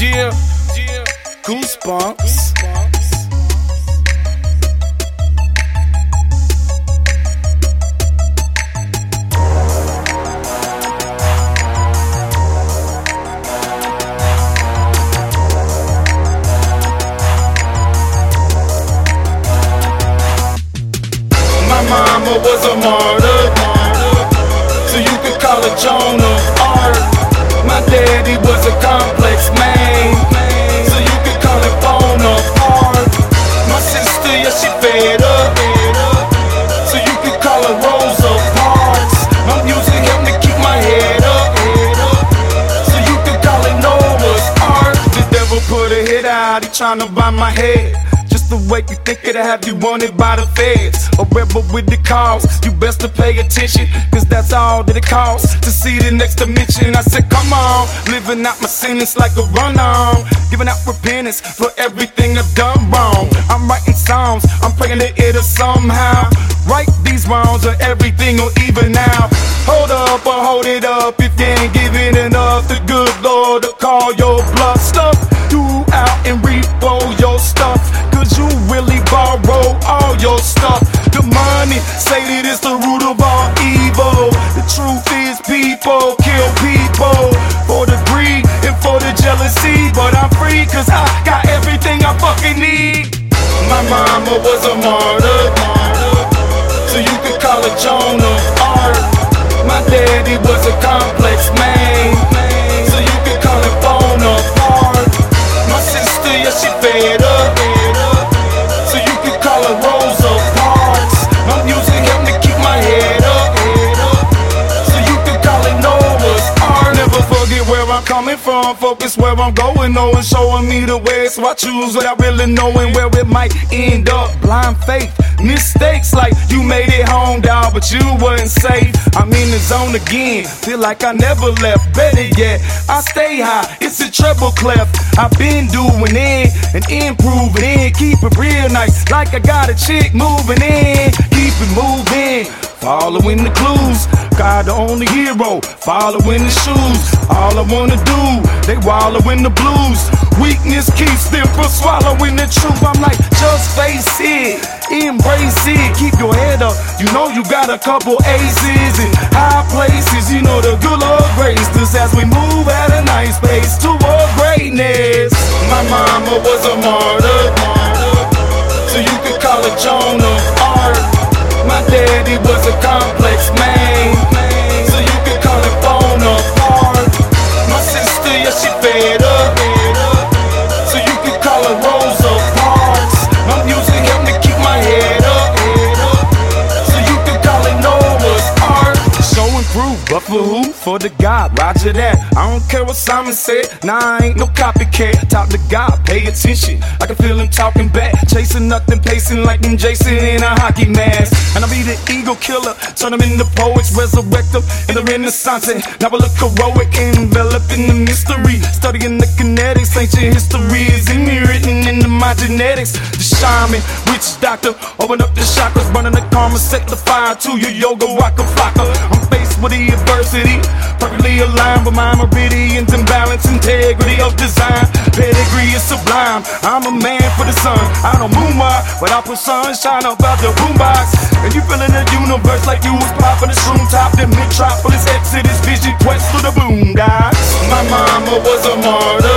Yeah, yeah, goosebumps. Mama was a martyr, so you could call her Joan of Arc. My daddy was a complex he tryna buy my head. Just the way you think it'll have you wanted by the feds. A rebel with the cause, you best to pay attention, cause that's all that it costs to see the next dimension. I said, come on, living out my sentence like a run on, giving out repentance for everything I've done wrong. I'm writing songs, I'm praying that it'll somehow right these wrongs or everything or even out. Cause I got everything I fucking need. My mama was a martyr. Coming from. Focus where I'm going. Oh, no one showing me the way. So I choose without really knowing where it might end up. Blind faith. Mistakes like you made it home, dog, but you wasn't safe. I'm in the zone again. Feel like I never left. Better yet, I stay high. It's a treble clef. I've been doing it and improving it. Keep it real nice. Like I got a chick moving in. Keep it moving. Following the clues. God the only hero. Following the shoes. All I wanna do, they wallow in the blues. Weakness keeps them from swallowing the truth. I'm like, just face it, embrace it, keep your head up. You know you got a couple aces in high places. You know the good Lord graced us as we move at a nice pace toward greatness. My mama was a My was a complex man, so you could call him Bonaparte. My sister, yeah, she fed up. So you could call her Rosa Parks. My music helped me keep my head up. So you could call it Noah's Ark. So improved, but for who? For the God, roger that. I don't care what Simon said, nah, I ain't no copycat. Talk to God, pay attention. I can feel him talking back. Chasing nothing, pacing like them Jason in a hockey mask. And I'll be the ego killer, turn them into poets, resurrect them in the renaissance. Now I look heroic, enveloped in the mystery. Studying the kinetics, ancient history is in me written into my genetics. The shaman, witch doctor, open up the chakras, burning the karma, set the fire to your yoga waka flocka. I'm faced with the adversity, Perfectly aligned with my meridians and balance, integrity of design. Pedigree is sublime. I'm a man for the sun. I don't moonwalk, but I put sunshine up out the boombox. And you feeling the universe like you was popping the shroom top. The metropolis exit is vision quest for the boom boondocks. My mama was a martyr.